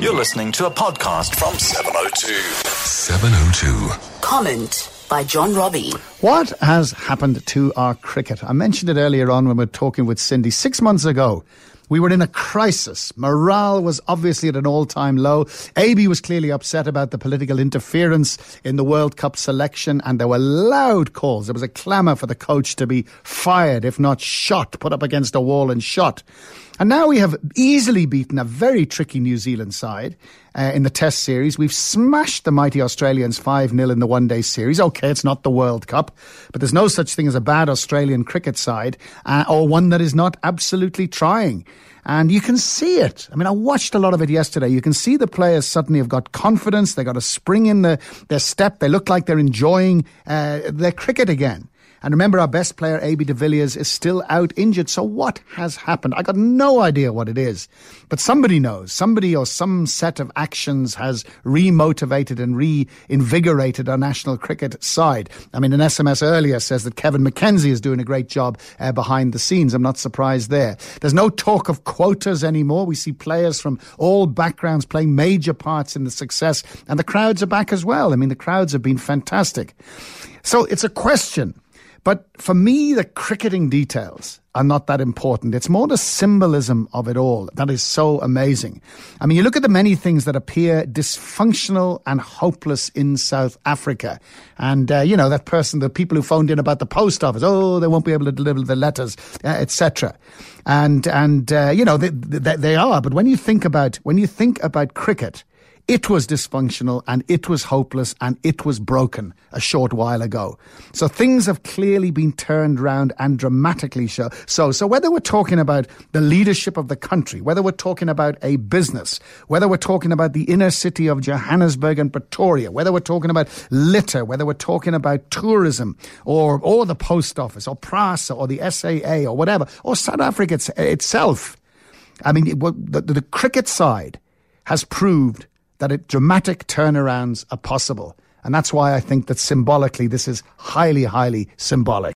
You're listening to a podcast from 702. 702. Comment by John Robbie. What has happened to our cricket? I mentioned it earlier on when we were talking with Cindy. Six months ago, we were in a crisis. Morale was obviously at an all time low. AB was clearly upset about the political interference in the World Cup selection, and there were loud calls. There was a clamour for the coach to be fired, if not shot, put up against a wall and shot. And now we have easily beaten a very tricky New Zealand side uh, in the Test series. We've smashed the mighty Australians 5 0 in the one day series. Okay, it's not the World Cup, but there's no such thing as a bad Australian cricket side uh, or one that is not absolutely trying. And you can see it. I mean, I watched a lot of it yesterday. You can see the players suddenly have got confidence. They got a spring in the, their step. They look like they're enjoying uh, their cricket again. And remember, our best player, AB de Villiers, is still out injured. So what has happened? I got no idea what it is. But somebody knows. Somebody or some set of actions has remotivated and reinvigorated our national cricket side. I mean, an SMS earlier says that Kevin McKenzie is doing a great job uh, behind the scenes. I'm not surprised there. There's no talk of quotas anymore. We see players from all backgrounds playing major parts in the success, and the crowds are back as well. I mean, the crowds have been fantastic. So it's a question but for me, the cricketing details are not that important. It's more the symbolism of it all that is so amazing. I mean, you look at the many things that appear dysfunctional and hopeless in South Africa. And, uh, you know, that person, the people who phoned in about the post office, oh, they won't be able to deliver the letters, uh, etc. And, and, uh, you know, they, they, they are. But when you think about, when you think about cricket, it was dysfunctional and it was hopeless and it was broken a short while ago. So things have clearly been turned around and dramatically so. So, whether we're talking about the leadership of the country, whether we're talking about a business, whether we're talking about the inner city of Johannesburg and Pretoria, whether we're talking about litter, whether we're talking about tourism or, or the post office or PRASA or the SAA or whatever, or South Africa itself. I mean, the, the cricket side has proved that it, dramatic turnarounds are possible. And that's why I think that symbolically this is highly, highly symbolic.